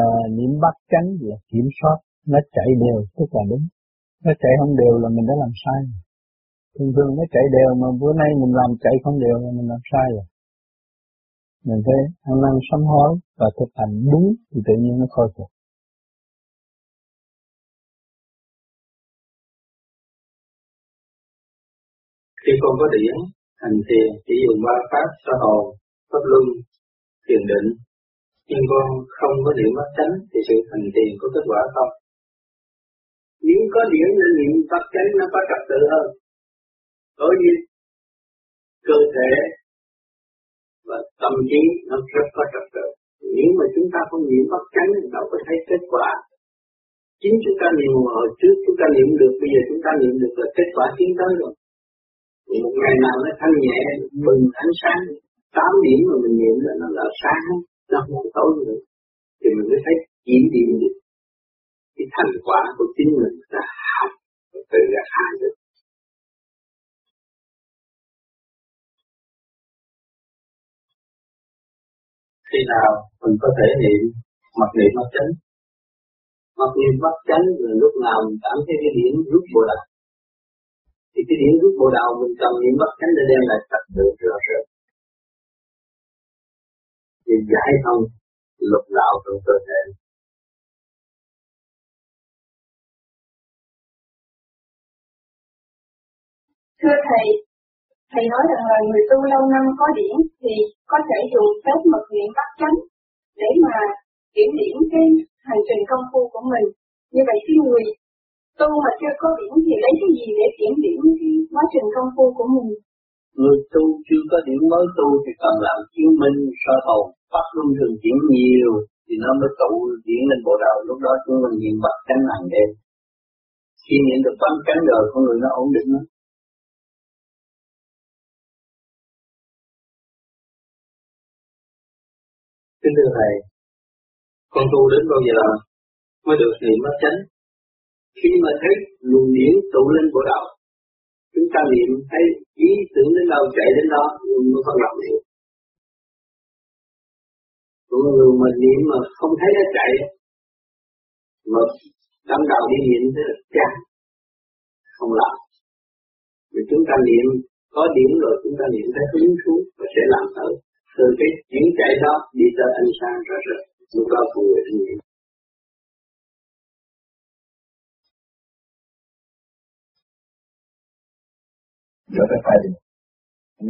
à, niệm bắt chắn là kiểm soát nó chạy đều tức là đúng. Nó chạy không đều là mình đã làm sai thường thường nó chạy đều mà bữa nay mình làm chạy không đều là mình làm sai rồi. Mình thấy ăn năn sám hối và thực hành đúng thì tự nhiên nó khôi phục. Khi con có điển hành thiền chỉ dùng ba pháp sơ hồn pháp luân thiền định nhưng con không có niệm bất chánh thì sự thành tiền có kết quả không? Nếu có điểm nên niệm bất chánh nó có trật tự hơn. Bởi vì cơ thể và tâm trí nó rất có trật tự. Nếu mà chúng ta không niệm bất chánh thì đâu có thấy kết quả. Chính chúng ta niệm hồi trước, chúng ta niệm được, bây giờ chúng ta niệm được là kết quả tiến tới rồi. Một ngày nào nó thanh nhẹ, bừng ánh sáng. Tám điểm mà mình niệm là nó là sáng nó không tối nữa thì mình mới thấy chỉ điểm được cái thành quả của chính mình là học tự là hai được khi nào mình có thể niệm mặc niệm mặc chánh? Mặc niệm mặc chánh là lúc nào mình cảm thấy cái điểm rút bộ đạo thì cái điểm rút bộ đạo mình cần niệm mặc chánh để đem lại trật tự rõ rệt để giải thông lục đạo trong cơ thể. Thưa thầy thầy nói rằng là người tu lâu năm có điển thì có thể dùng phép mật niệm bắt chánh để mà kiểm điểm cái hành trình công phu của mình. Như vậy cái người tu mà chưa có điển thì lấy cái gì để kiểm điểm cái quá trình công phu của mình? Người tu chưa có điểm mới tu thì cần làm chứng minh soi hồn pháp luân thường chuyển nhiều thì nó mới tụ chuyển lên bộ đầu lúc đó chúng mình nhìn mặt cánh hàng đêm khi nhìn được bắn cánh rồi con người nó ổn định lắm Kính thưa Thầy, con tu đến bao giờ mới được niệm bất chánh? Khi mà thấy luồng điển tụ lên bộ đầu, chúng ta niệm thấy ý tưởng đến đâu chạy đến đó, nhưng mới phân lập niệm của người mà niệm mà không thấy nó chạy, mà tâm đầu đi niệm thế là chán, không làm. Vì chúng ta niệm có điểm rồi chúng ta niệm thấy hứng thú và sẽ làm thử từ cái chuyển chạy đó đi tới ánh sáng rõ rệt. Lúc đó con người thanh niệm Giờ tới thầy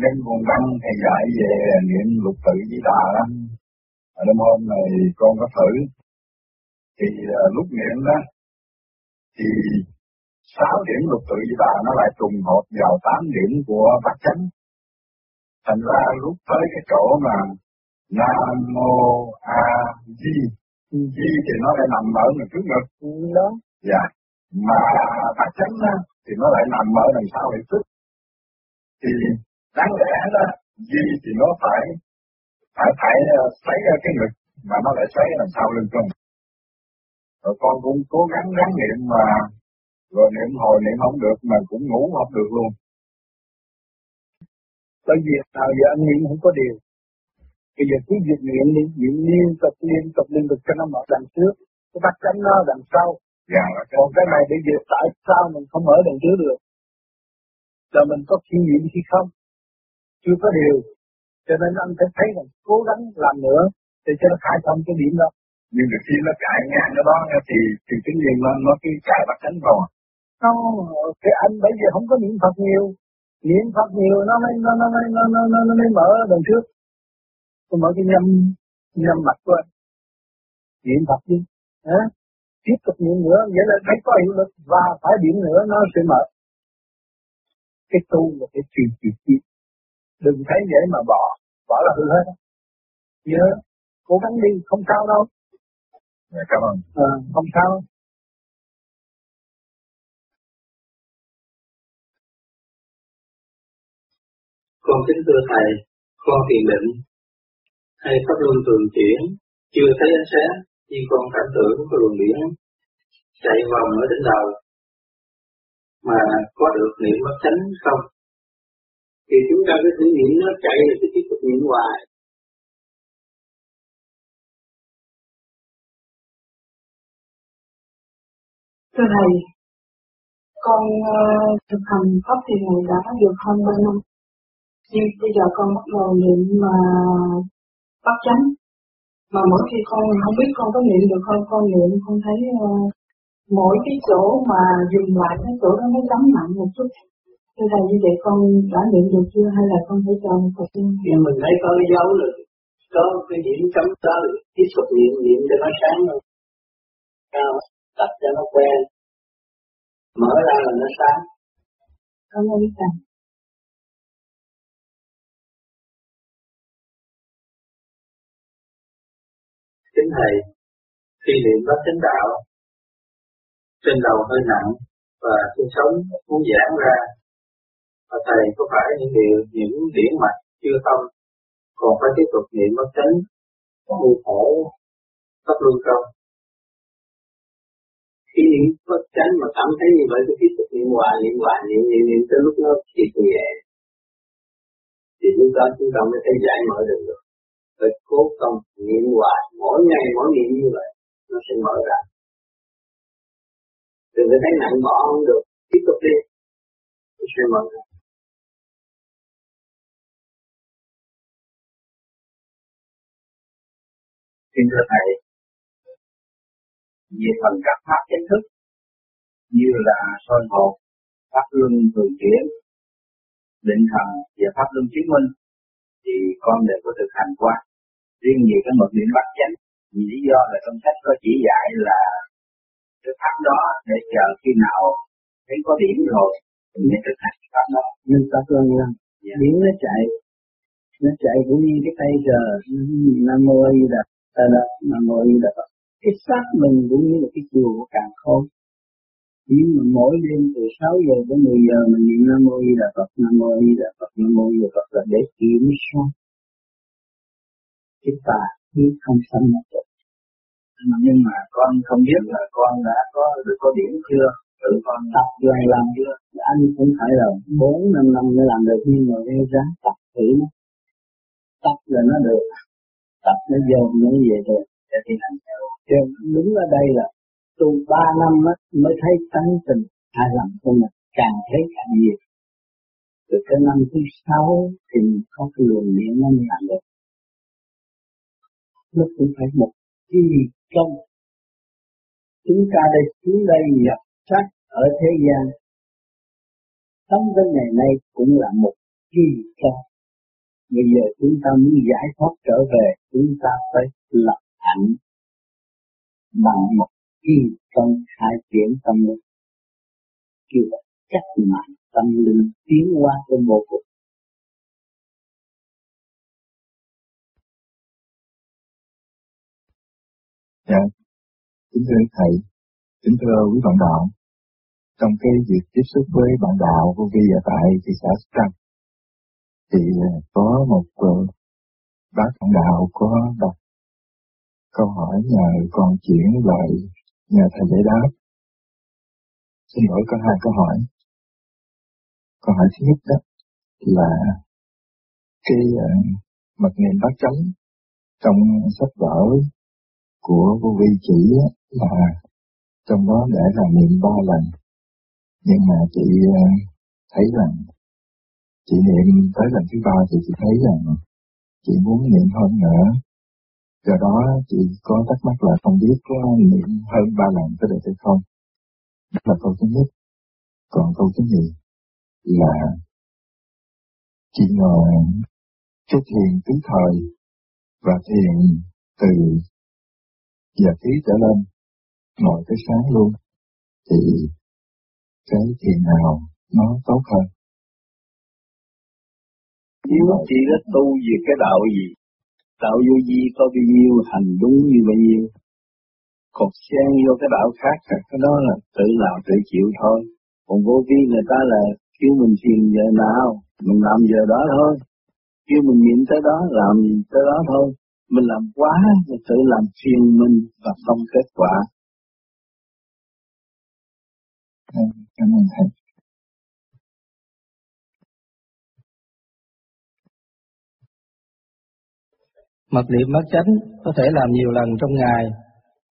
Nên nguồn tâm thầy dạy về niệm lục tự di đà lắm đêm hôm này con có thử. Thì uh, lúc niệm đó Thì sáu điểm lục tự di đà nó lại trùng hợp vào tám điểm của bát chánh. Thành ra lúc tới cái chỗ mà nam mô a di di thì nó lại nằm ở người trước ngực. Đó. Dạ. Mà bát chánh á thì nó lại nằm ở đằng sau lại trước thì đáng lẽ đó di thì nó phải phải phải xoáy ra cái ngực mà nó lại xoáy đằng sau lưng con rồi con cũng cố gắng gắng niệm mà rồi niệm hồi niệm không được mà cũng ngủ không được luôn. Bởi vì nào giờ anh niệm không có điều. Bây giờ cứ việc niệm đi niệm liên tục liên tục liên tục cho nó mở đằng trước. Cái bắt cánh nó đằng sau. Dạ, còn cái này bây giờ tại sao mình không mở đằng trước được? Là mình có kinh nghiệm hay không? Chưa có điều cho nên anh phải thấy rằng cố gắng làm nữa để cho nó khai thông cái điểm đó. Nhưng mà khi nó chạy ngang cái đó thì thì cái nhiên nó nó cứ chạy bắt cánh vào không cái anh bây giờ không có niệm Phật nhiều. Niệm Phật nhiều nó mới nó nó mới nó nó nó, nó mới mở đằng trước. Tôi mở cái nhâm nhâm mặt của anh. Niệm Phật đi. Hả? Tiếp tục niệm nữa vậy là thấy có hiệu lực và phải điểm nữa nó sẽ mở. Cái tu là cái truyền truyền truyền đừng thấy vậy mà bỏ. Bỏ là hư hết. Nhớ cố gắng đi không sao đâu. Dạ, cảm ơn. À, không sao. Con kính thưa Thầy, con thiền định, hay pháp luân thường chuyển, chưa thấy ánh sáng, nhưng con cảm tưởng có luồng điển chạy vòng ở trên đầu, mà có được niệm bất chánh không? Thì chúng ta cứ thử niệm nó chạy là cứ tiếp tục niệm hoài. Thưa Thầy, con uh, thực hành pháp thiền này đã được hơn 3 năm. Nhưng bây giờ con bắt đầu niệm ờ, mà bắt chánh. Mà mỗi khi con không biết con có niệm được không, con niệm con thấy uh, mỗi cái chỗ mà dừng lại cái chỗ đó nó chấm nặng một chút. Thưa Thầy như vậy con đã niệm được chưa hay là con phải chờ một thời Nhưng mình thấy có cái dấu rồi, có cái điểm chấm đó tiếp tục niệm niệm cho nó sáng rồi. Cao, tập cho nó quen, mở ra là nó sáng. Cảm ơn Thầy. Kính Thầy, khi niệm bát chánh đạo, trên đầu hơi nặng và xương sống muốn giãn ra, và Thầy có phải những điều, những điểm mạch chưa tâm còn phải tiếp tục niệm bất chánh, như khổ, pháp luân không? Khi niệm bất chánh mà cảm thấy như vậy thì tiếp tục niệm hoài, niệm hoài, niệm niệm niệm tới lúc nó chịu nhẹ. Thì lúc đó chúng ta mới thấy giải mở được được phải cố công niệm hoài mỗi ngày mỗi niệm như vậy nó sẽ mở ra đừng có thấy nặng bỏ không được tiếp tục đi nó sẽ mở ra Xin thưa Thầy, về phần các pháp chính thức như là soi hồn, pháp luân thường chuyển, định thần và pháp luân chứng minh thì con đều có thực hành qua. Riêng về cái mật niệm bắt chánh vì lý do là trong sách có chỉ dạy là cái pháp đó để chờ khi nào thấy có điểm rồi thì mới thực hành pháp đó. Nhưng pháp luân là yeah. điểm nó chạy nó chạy cũng như cái tay giờ nam mô a di đà ta nam mô a di đà cái xác mình cũng như là cái chùa của càng khôn. Nhưng mà mỗi đêm từ 6 giờ đến 10 giờ mình niệm Nam Mô Di Đà Phật, Nam Mô Di Đà Phật, Nam Mô Di Đà Phật là để kiểm soát. Cái tà khí không sanh một chút nhưng mà con không biết là con đã có được có điểm chưa? Tự con tập vài lần chưa? Anh cũng phải là bốn năm năm mới làm được nhưng mà cái giá tập thử nó. Tập là nó được tập nó vô nó về rồi để đi hành theo. Cho đúng ở đây là tu ba năm á, mới thấy tánh tình hài lòng của mình, càng thấy càng nhiều. Từ cái năm thứ sáu thì có cái luồng điện nó làm được nó cũng phải một kỳ công. Chúng ta đây xuống đây nhập sắc ở thế gian. Sống đến ngày nay cũng là một kỳ công bây giờ chúng ta muốn giải thoát trở về chúng ta phải lập hạnh bằng một khi công khai triển tâm linh. Kêu là chắc mạnh tâm linh tiến qua trong vô cùng. Dạ, kính thưa Thầy, kính thưa quý bạn đạo, trong cái việc tiếp xúc với bạn đạo của Vi ở tại thị xã Sóc thì có một ờ, bác bạn đạo có đọc câu hỏi nhờ con chuyển lại nhờ thầy giải đáp. Xin lỗi, có hai câu hỏi. Câu hỏi thứ nhất đó là cái ờ, mật niệm bát chánh trong sách vở của vô vi chỉ là trong đó để là niệm ba lần nhưng mà chị ờ, thấy rằng chị niệm tới lần thứ ba thì chị thấy rằng chị muốn niệm hơn nữa. Do đó chị có thắc mắc là không biết có niệm hơn ba lần có được hay không. Đó là câu thứ nhất. Còn câu thứ nhì là chị ngồi cái thiền tứ thời và thiền từ giờ tí trở lên, ngồi tới sáng luôn, thì cái thiền nào nó tốt hơn? Nếu chị đã tu về cái đạo gì? Đạo vô vi có bao nhiêu, hành đúng như bao nhiêu? Còn xen vô cái đạo khác cái đó là tự làm tự chịu thôi. Còn vô vi người ta là kêu mình thiền giờ nào, mình làm giờ đó thôi. Kêu mình niệm tới đó, làm tới đó thôi. Mình làm quá là tự làm phiền mình và không kết quả. Cảm ơn thầy. Mật niệm bát chánh có thể làm nhiều lần trong ngày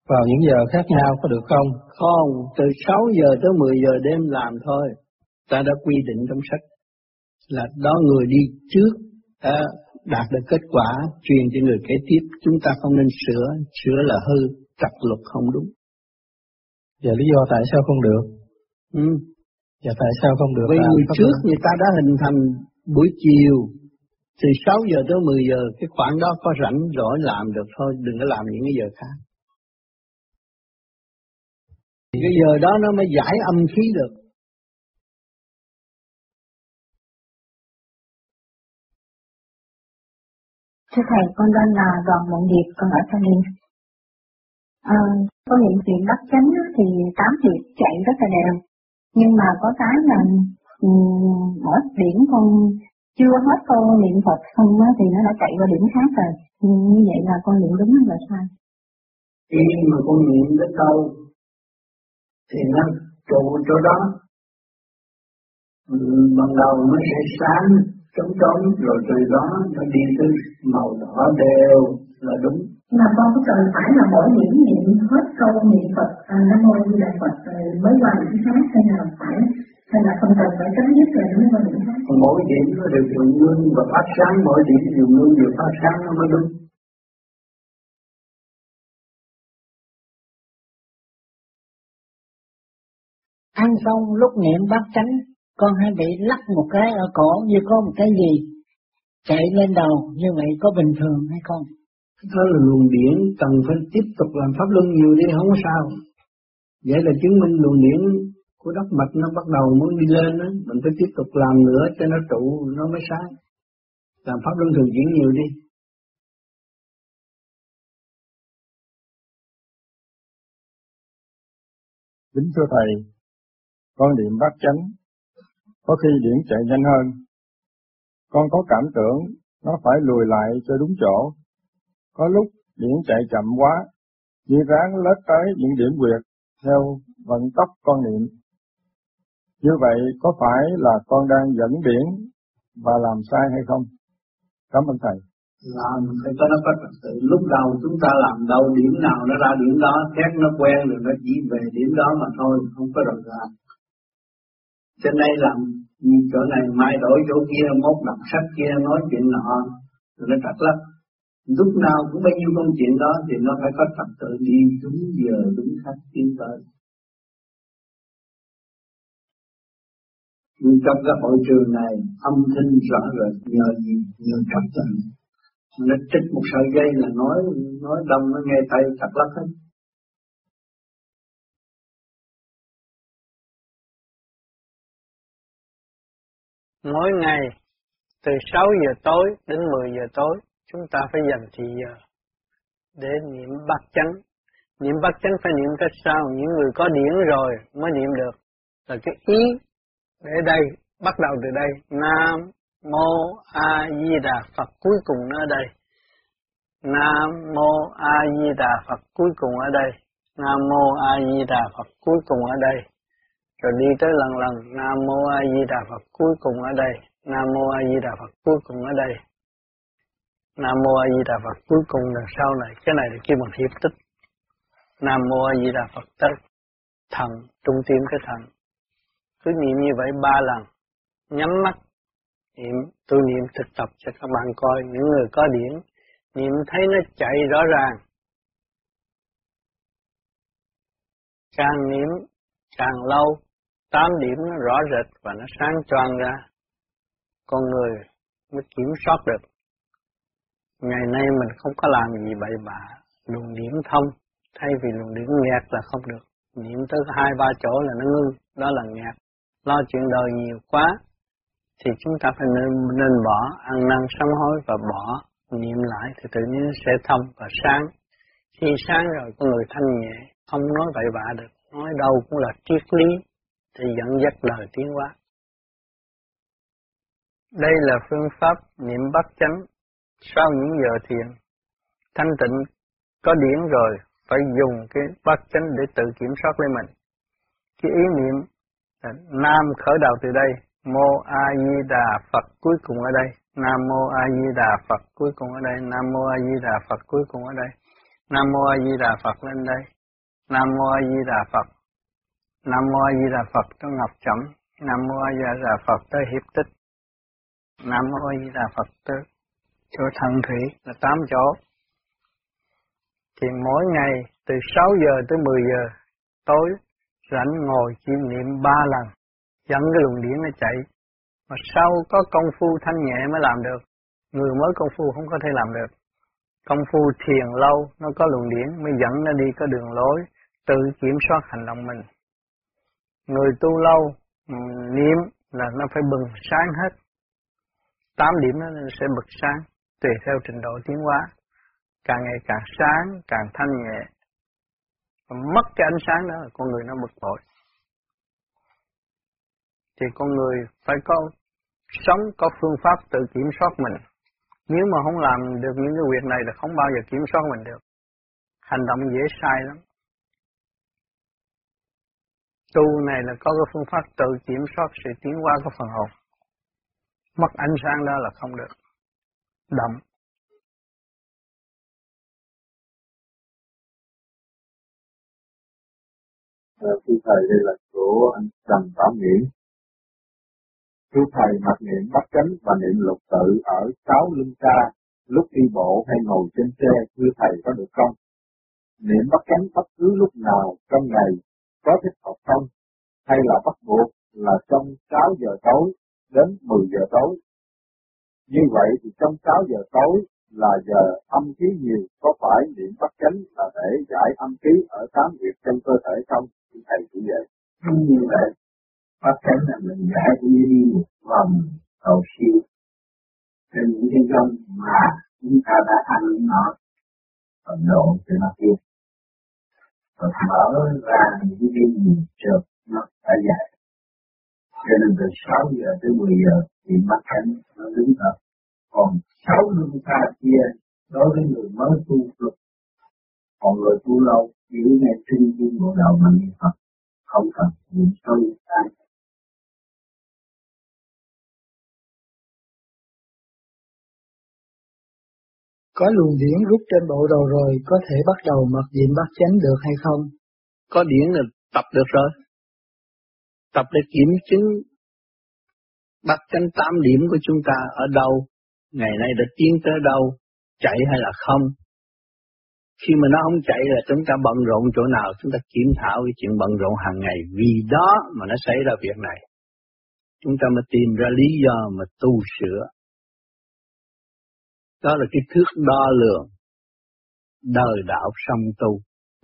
Vào những giờ khác nhau có được không? Không, từ 6 giờ tới 10 giờ đêm làm thôi. Ta đã quy định trong sách là đó người đi trước đã đạt được kết quả truyền cho người kế tiếp. Chúng ta không nên sửa, sửa là hư, trật luật không đúng. Giờ lý do tại sao không được? Ừ. Và tại sao không được? Vì người trước người ta đã hình thành buổi chiều từ 6 giờ tới 10 giờ cái khoảng đó có rảnh rỗi làm được thôi, đừng có làm những cái giờ khác. Thì cái giờ đó nó mới giải âm khí được. Thưa Thầy, con tên là Đoàn Mộng Điệp, con ở Thanh Niên. À, có hiện chuyện bắt chánh thì tám việc chạy rất là đều. Nhưng mà có cái là ừ, mỗi điểm con chưa hết câu niệm Phật xong đó thì nó đã chạy qua điểm khác rồi. Như vậy là con niệm đúng hay là sai? Khi mà con niệm đến câu thì nó trụ chỗ đó. Ừ, ban đầu nó sẽ sáng, trống trống, rồi từ đó nó đi tới màu đỏ đều là đúng. Mà con có cần phải là mỗi điểm niệm hết câu niệm Phật à, Nam Mô Di Đà Phật rồi mới qua điểm khác hay là phải hay là không cần phải chấm dứt rồi mới qua điểm khác? Mỗi điểm nó đều dùng ngưng và phát sáng, mỗi điểm dùng ngưng và phát sáng nó mới đúng. ăn xong lúc niệm bát chánh con hay bị lắc một cái ở cổ như có một cái gì chạy lên đầu như vậy có bình thường hay không? Đó là luồng điển cần phải tiếp tục làm pháp luân nhiều đi không có sao. Vậy là chứng minh luồng điển của đất mạch nó bắt đầu muốn đi lên đó, mình phải tiếp tục làm nữa cho nó trụ nó mới sáng. Làm pháp luân thường chuyển nhiều đi. Kính thưa Thầy, con niệm bát chánh, có khi điển chạy nhanh hơn. Con có cảm tưởng nó phải lùi lại cho đúng chỗ. Có lúc điển chạy chậm quá, chỉ ráng lết tới những điểm quyệt theo vận tốc con niệm. Như vậy có phải là con đang dẫn điển và làm sai hay không? Cảm ơn Thầy. Làm phải có nó có trật tự. Lúc đầu chúng ta làm đâu điểm nào nó ra điểm đó, khác nó quen rồi nó chỉ về điểm đó mà thôi, không có rời ra. Trên đây làm chỗ này mai đổi chỗ kia, mốt đọc sách kia, nói chuyện nọ, rồi nó trật lắm. Lúc nào cũng bao nhiêu công chuyện đó thì nó phải có trật tự đi đúng giờ, đúng khách tiến tới. Nhưng trong cái hội trường này âm thanh rõ rệt nhờ gì? Nhờ trật tự. Nó trích một sợi dây là nói nói đông nó nghe tay chặt lắm hết. Mỗi ngày từ 6 giờ tối đến 10 giờ tối chúng ta phải dành thì giờ để niệm bát chánh. Niệm bát chánh phải niệm cách sao? Những người có điển rồi mới niệm được. Là cái ý để đây, bắt đầu từ đây. Nam Mô A Di Đà Phật cuối cùng nó ở đây. Nam Mô A Di Đà Phật cuối cùng ở đây. Nam Mô A Di Đà Phật cuối cùng ở đây. Rồi đi tới lần lần Nam Mô A Di Đà Phật cuối cùng ở đây. Nam Mô A Di Đà Phật cuối cùng ở đây. Nam Mô A Di Đà Phật cuối cùng là sau này, cái này là kêu bằng hiệp tích. Nam Mô A Di Đà Phật tất thần, trung tim cái thần. Cứ niệm như vậy ba lần, nhắm mắt, niệm, tôi niệm thực tập cho các bạn coi, những người có điển, niệm thấy nó chạy rõ ràng. Càng niệm càng lâu, tám điểm nó rõ rệt và nó sáng choang ra. Con người mới kiểm soát được. Ngày nay mình không có làm gì bậy bạ, luồng điểm thông, thay vì luồng điểm nghẹt là không được. Niệm tới hai ba chỗ là nó ngưng, đó là nghẹt. Lo chuyện đời nhiều quá, thì chúng ta phải nên, nên bỏ, ăn năn sám hối và bỏ, niệm lại thì tự nhiên sẽ thông và sáng. Khi sáng rồi con người thanh nhẹ, không nói bậy bạ được, nói đâu cũng là triết lý thì dẫn dắt lời tiến hóa. Đây là phương pháp niệm bắt chánh sau những giờ thiền. Thanh tịnh có điển rồi, phải dùng cái bát chánh để tự kiểm soát lấy mình. Cái ý niệm là Nam khởi đầu từ đây, Mô A Di Đà Phật cuối cùng ở đây, Nam Mô A Di Đà Phật cuối cùng ở đây, Nam Mô A Di Đà Phật cuối cùng ở đây. Nam Mô A Di Đà Phật lên đây. Nam Mô A Di Đà Phật. Nam Mô A Di Đà Phật tới Ngọc chấm Nam Mô A Di Đà Phật tới Hiệp Tích. Nam Mô A Di Đà Phật tới chỗ thần thủy là tám chỗ. Thì mỗi ngày từ 6 giờ tới 10 giờ, tối rảnh ngồi chiêm niệm ba lần. Dẫn cái luồng điển nó chạy. Mà sau có công phu thanh nhẹ mới làm được. Người mới công phu không có thể làm được. Công phu thiền lâu, nó có luồng điển mới dẫn nó đi có đường lối, tự kiểm soát hành động mình. Người tu lâu ừ, niệm là nó phải bừng sáng hết. Tám điểm nó sẽ bực sáng tùy theo trình độ tiến hóa. Càng ngày càng sáng, càng thanh nhẹ. Mất cái ánh sáng đó con người nó bực bội. Thì con người phải có, sống có phương pháp tự kiểm soát mình. Nếu mà không làm được những cái việc này là không bao giờ kiểm soát mình được. Hành động dễ sai lắm. Tu này là có cái phương pháp tự kiểm soát sự tiến hóa của phần hồn. Mất ánh sáng đó là không được động ờ, thưa thầy, đây là của anh Trần Bảo Nghĩa. Thưa thầy, mặc niệm bắt chánh và niệm lục tự ở sáu lưng ca lúc đi bộ hay ngồi trên xe, thưa thầy, có được không? Niệm bắt chánh bất cứ lúc nào, trong ngày, có thích hợp không? Hay là bắt buộc là trong 6 giờ tối đến 10 giờ tối? Như vậy thì trong 6 giờ tối là giờ âm khí nhiều, có phải niệm bắt chánh là để giải âm khí ở tám việc trong cơ thể không? thì thầy chỉ vậy không như vậy bắt chánh là mình giải đi một vòng cầu siêu trên những cái gông mà chúng ta đã ăn nó và độ cho nó kia. và mở ra những cái gì trượt nó đã giải cho nên từ 6 giờ tới 10 giờ thì mắt chánh nó đứng thật còn sáu luân xa kia đối với người mới tu luật còn người tu lâu giữ ngay trên viên bộ đầu mà niệm Phật không cần niệm sâu tan Có luồng điển rút trên bộ đầu rồi có thể bắt đầu mặc niệm bắt chánh được hay không? Có điển là tập được rồi. Tập để kiểm chứng bắt chánh tám điểm của chúng ta ở đâu, ngày nay đã tiến tới đâu, chạy hay là không, khi mà nó không chạy là chúng ta bận rộn chỗ nào, chúng ta kiểm thảo cái chuyện bận rộn hàng ngày. Vì đó mà nó xảy ra việc này. Chúng ta mới tìm ra lý do mà tu sửa. Đó là cái thước đo lường đời đạo song tu.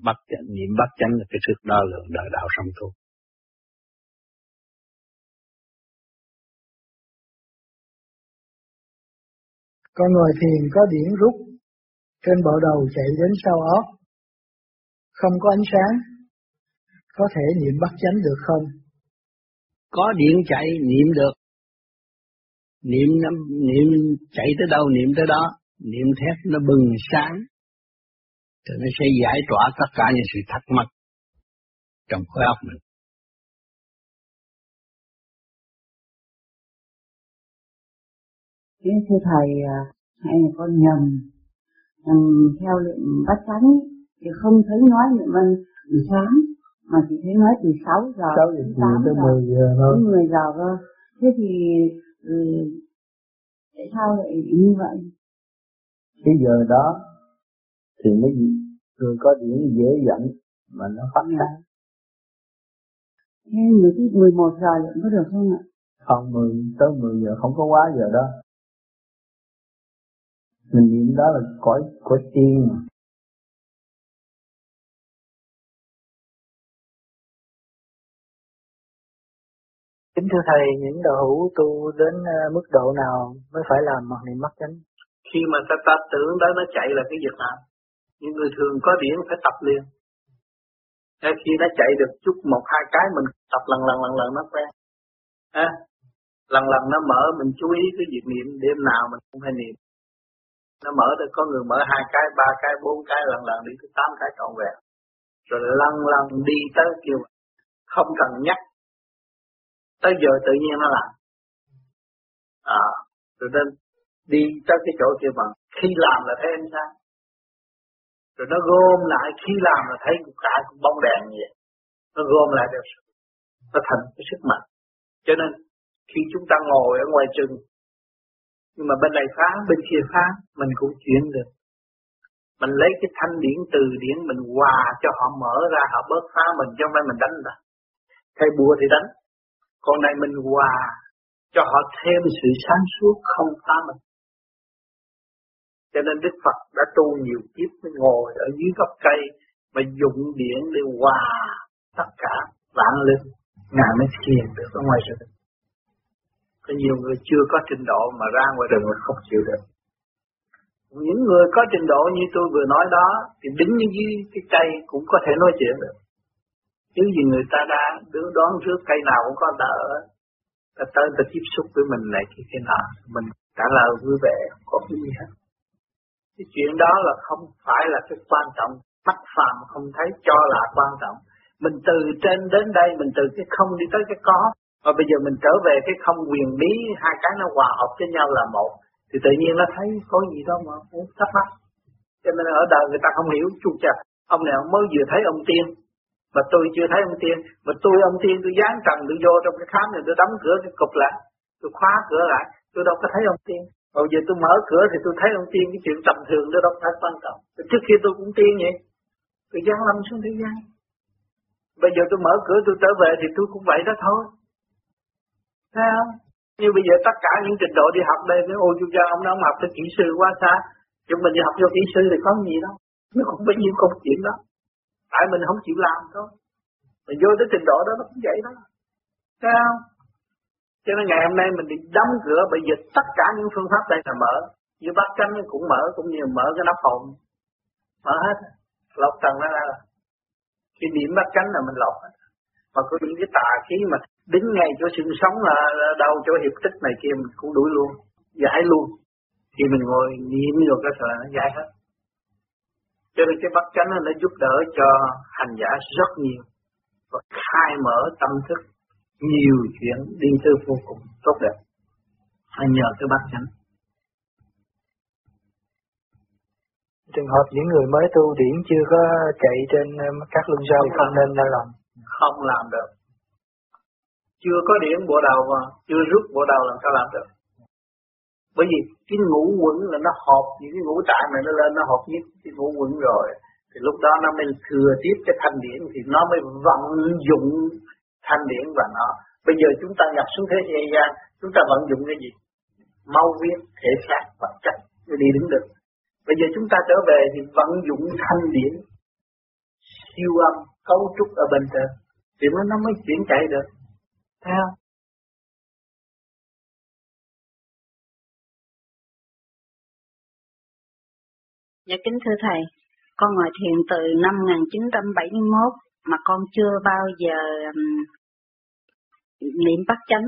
Bắt niệm bắt chánh là cái thước đo lường đời đạo song tu. Con ngồi thiền có điển rút. Trên bộ đầu chạy đến sau óc, không có ánh sáng, có thể niệm bắt chánh được không? Có điện chạy niệm được, niệm niệm chạy tới đâu niệm tới đó, niệm thép nó bừng sáng, thì nó sẽ giải tỏa tất cả những sự thắc mắc trong khối óc mình. Kính thưa Thầy, à, hay con nhầm um, theo luyện bát chánh thì không thấy nói niệm văn từ sáng mà chỉ thấy nói từ 6 giờ 6 giờ đến 8 tới giờ. 10 giờ thôi. đến 10 giờ cơ thế thì um, tại sao lại như vậy? Cái giờ đó thì mới người có điểm dễ dẫn mà nó phát sáng thế người thứ 11 giờ luyện có được không ạ? Không 10 tới 10 giờ không có quá giờ đó mình niệm đó là cõi cõi tiên Kính thưa Thầy, những đạo hữu tu đến ờ, mức độ nào mới phải làm mặc niệm mắt chánh? Khi mà ta, ta tưởng đó nó chạy là cái việc nào? Những người thường có điển phải tập liền. Thế khi nó chạy được chút một hai cái mình tập lần lần lần lần nó quen. À, lần lần nó mở mình chú ý cái việc niệm đêm nào mình cũng phải niệm nó mở được có người mở hai cái ba cái bốn cái lần lần đi tới tám cái trọn vẹn. Rồi lần lần đi tới kêu không cần nhắc. Tới giờ tự nhiên nó làm. À, rồi nên đi tới cái chỗ kia mà khi làm là thấy ánh sáng. Rồi nó gom lại khi làm là thấy cả bóng đèn như vậy. Nó gom lại được. Nó thành cái sức mạnh. Cho nên khi chúng ta ngồi ở ngoài chừng nhưng mà bên này phá, bên kia phá, mình cũng chuyển được. Mình lấy cái thanh điển từ điển mình hòa cho họ mở ra, họ bớt phá mình cho không mình đánh ta thay bùa thì đánh. Còn này mình hòa cho họ thêm sự sáng suốt, không phá mình. Cho nên Đức Phật đã tu nhiều kiếp mới ngồi ở dưới gốc cây mà dụng điện để hòa tất cả vạn lực ngài mới thiền được ở ngoài rừng có nhiều người chưa có trình độ mà ra ngoài rừng là không chịu được. Những người có trình độ như tôi vừa nói đó thì đứng dưới cái cây cũng có thể nói chuyện được. Chứ gì người ta đã đứng đón trước cây nào cũng có đỡ ta tới, ta tiếp xúc với mình này kia cái nào, mình trả lời vui vẻ, không có cái gì hết. Cái chuyện đó là không phải là cái quan trọng mắt phàm, không thấy cho là quan trọng. Mình từ trên đến đây, mình từ cái không đi tới cái có và bây giờ mình trở về cái không quyền bí, hai cái nó hòa hợp với nhau là một. Thì tự nhiên nó thấy có gì đó mà cũng thắc mắc. Cho nên ở đời người ta không hiểu chu chặt ông nào mới vừa thấy ông tiên. Mà tôi chưa thấy ông tiên. Mà tôi, ông tiên, tôi dán trần, tôi vô trong cái khám này, tôi đóng cửa cái cục lại. Tôi khóa cửa lại, tôi đâu có thấy ông tiên. Bây giờ tôi mở cửa thì tôi thấy ông tiên, cái chuyện tầm thường đó đâu phải quan trọng. Trước khi tôi cũng tiên vậy. Tôi dán lâm xuống thế gian. Bây giờ tôi mở cửa, tôi trở về thì tôi cũng vậy đó thôi thấy không? Như bây giờ tất cả những trình độ đi học đây, nếu ôi chú cha ông đó ông học tới kỹ sư quá xa, chúng mình đi học vô kỹ sư thì có gì đâu. Nó cũng bấy nhiêu công chuyện đó. Tại mình không chịu làm thôi. Mình vô tới trình độ đó nó cũng vậy đó. Thấy không? Cho nên ngày hôm nay mình bị đóng cửa, bởi vì tất cả những phương pháp đây là mở. Như bát cánh cũng mở, cũng như mở cái nắp hồn. Mở hết. Lọc trần nó ra. Là khi điểm bát cánh là mình lọc hết. Mà có những cái tà khí mà đứng ngay chỗ xương sống là đâu chỗ hiệp tích này kia mình cũng đuổi luôn giải luôn. Khi mình ngồi niệm rồi cái thời nó giải hết. Cho nên cái bắt chánh nó giúp đỡ cho hành giả rất nhiều và khai mở tâm thức nhiều chuyện đi tư vô cùng tốt đẹp. Phải nhờ cái bắt chánh. Trường hợp những người mới tu điển chưa có chạy trên các luân giao không. nên làm không làm được chưa có điện bộ đầu mà, chưa rút bộ đầu làm sao làm được. Bởi vì cái ngũ quẩn là nó hợp những cái ngũ tạng này, nó lên nó hợp nhất cái ngũ quẩn rồi. Thì lúc đó nó mới thừa tiếp cái thanh điển thì nó mới vận dụng thanh điển và nó. Bây giờ chúng ta nhập xuống thế gian, chúng ta vận dụng cái gì? Mau viết thể xác vật chất mới đi đứng được. Bây giờ chúng ta trở về thì vận dụng thanh điển, siêu âm, cấu trúc ở bên trên, thì nó mới chuyển chạy được thấy không Dạ kính thưa Thầy, con ngồi thiền từ năm 1971 mà con chưa bao giờ niệm bắt chánh.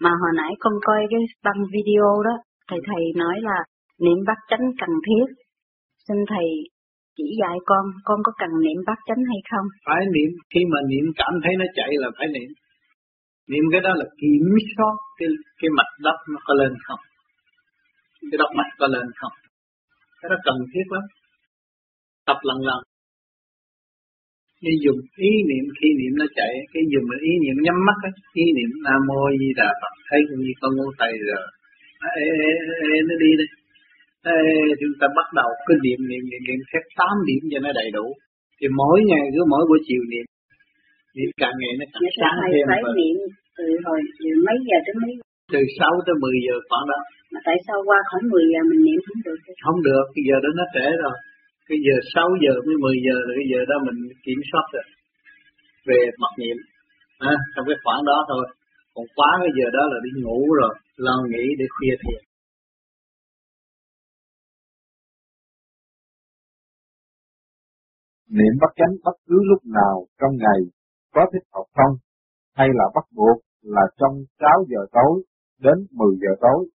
Mà hồi nãy con coi cái băng video đó, thầy thầy nói là niệm bắt chánh cần thiết. Xin thầy chỉ dạy con, con có cần niệm bắt chánh hay không? Phải niệm, khi mà niệm cảm thấy nó chạy là phải niệm. Niệm cái đó là kiểm soát cái cái mạch đất nó có lên không? Cái đốc mạch có lên không? cái đó cần thiết lắm. Tập lần lần. Đi dùng ý niệm khi niệm nó chạy cái dùng ý niệm nhắm mắt ấy, ý niệm nam mô di đà phật. Thấy cũng như con ngón tay rồi. Ê, ê, ê, nó đi đi. Ê, chúng ta bắt đầu cứ niệm niệm niệm niệm xét tám điểm cho nó đầy đủ. Thì mỗi ngày cứ mỗi buổi chiều niệm niệm càng ngày nó càng sáng thêm phải niệm từ hồi mấy giờ đến mấy từ 6 tới 10 giờ khoảng đó mà tại sao qua khỏi 10 giờ mình niệm không được? Không được, cái giờ đó nó trễ rồi. Cái giờ 6 giờ với 10 giờ rồi cái giờ đó mình kiểm soát được về mặt niệm. À, trong cái khoảng đó thôi. Còn quá cái giờ đó là đi ngủ rồi, lo nghĩ để khuya thiền. Niệm bắt chánh bất cứ lúc nào trong ngày có thích học không? Hay là bắt buộc là trong 6 giờ tối đến 10 giờ tối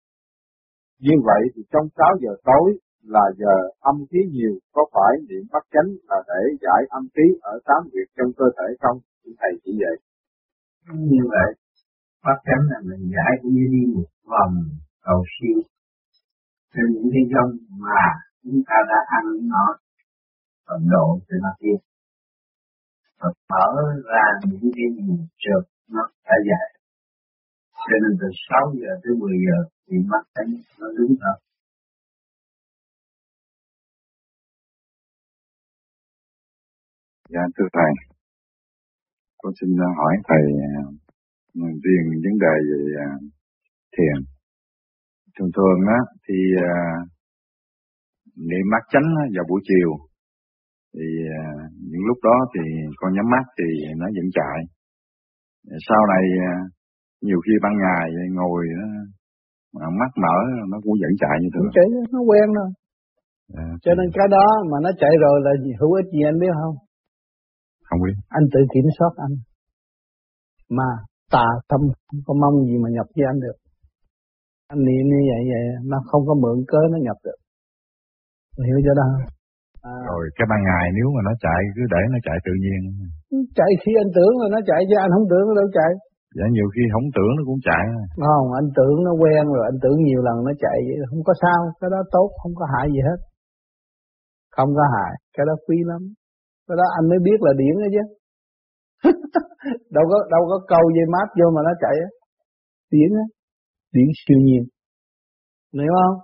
như vậy thì trong 6 giờ tối là giờ âm khí nhiều, có phải niệm bắt chánh là để giải âm khí ở tám việc trong cơ thể không? Thầy chỉ vậy. Như vậy, bắt chánh là mình giải cũng như đi một vòng cầu siêu trên những cái dông mà chúng ta đã ăn nó phần độ thì nó kia và mở ra những cái gì trượt nó đã dài cho nên từ 6 giờ tới 10 giờ thì mắt thấy nó đứng thật. Dạ thưa thầy, con xin à, hỏi thầy à, riêng vấn đề về à, thiền. Thường thường á thì à, niệm mắt chánh vào buổi chiều thì à, những lúc đó thì con nhắm mắt thì nó vẫn chạy. Sau này nhiều khi ban ngày ngồi mà mắt mở nó cũng vẫn chạy như thường. Chạy nó quen rồi. À, Cho nên cái đó mà nó chạy rồi là hữu ích gì anh biết không? Không biết. Anh tự kiểm soát anh. Mà tà tâm không có mong gì mà nhập với anh được. Anh niệm như vậy vậy nó không có mượn cớ nó nhập được. Hiểu chưa đó À. Rồi cái ban ngày nếu mà nó chạy cứ để nó chạy tự nhiên. Chạy khi anh tưởng là nó chạy chứ anh không tưởng nó đâu chạy. Dạ nhiều khi không tưởng nó cũng chạy. Không, anh tưởng nó quen rồi, anh tưởng nhiều lần nó chạy vậy không có sao, cái đó tốt, không có hại gì hết. Không có hại, cái đó quý lắm. Cái đó anh mới biết là điển đó chứ. đâu có đâu có câu dây mát vô mà nó chạy á. Điển á, điển siêu nhiên. Hiểu không?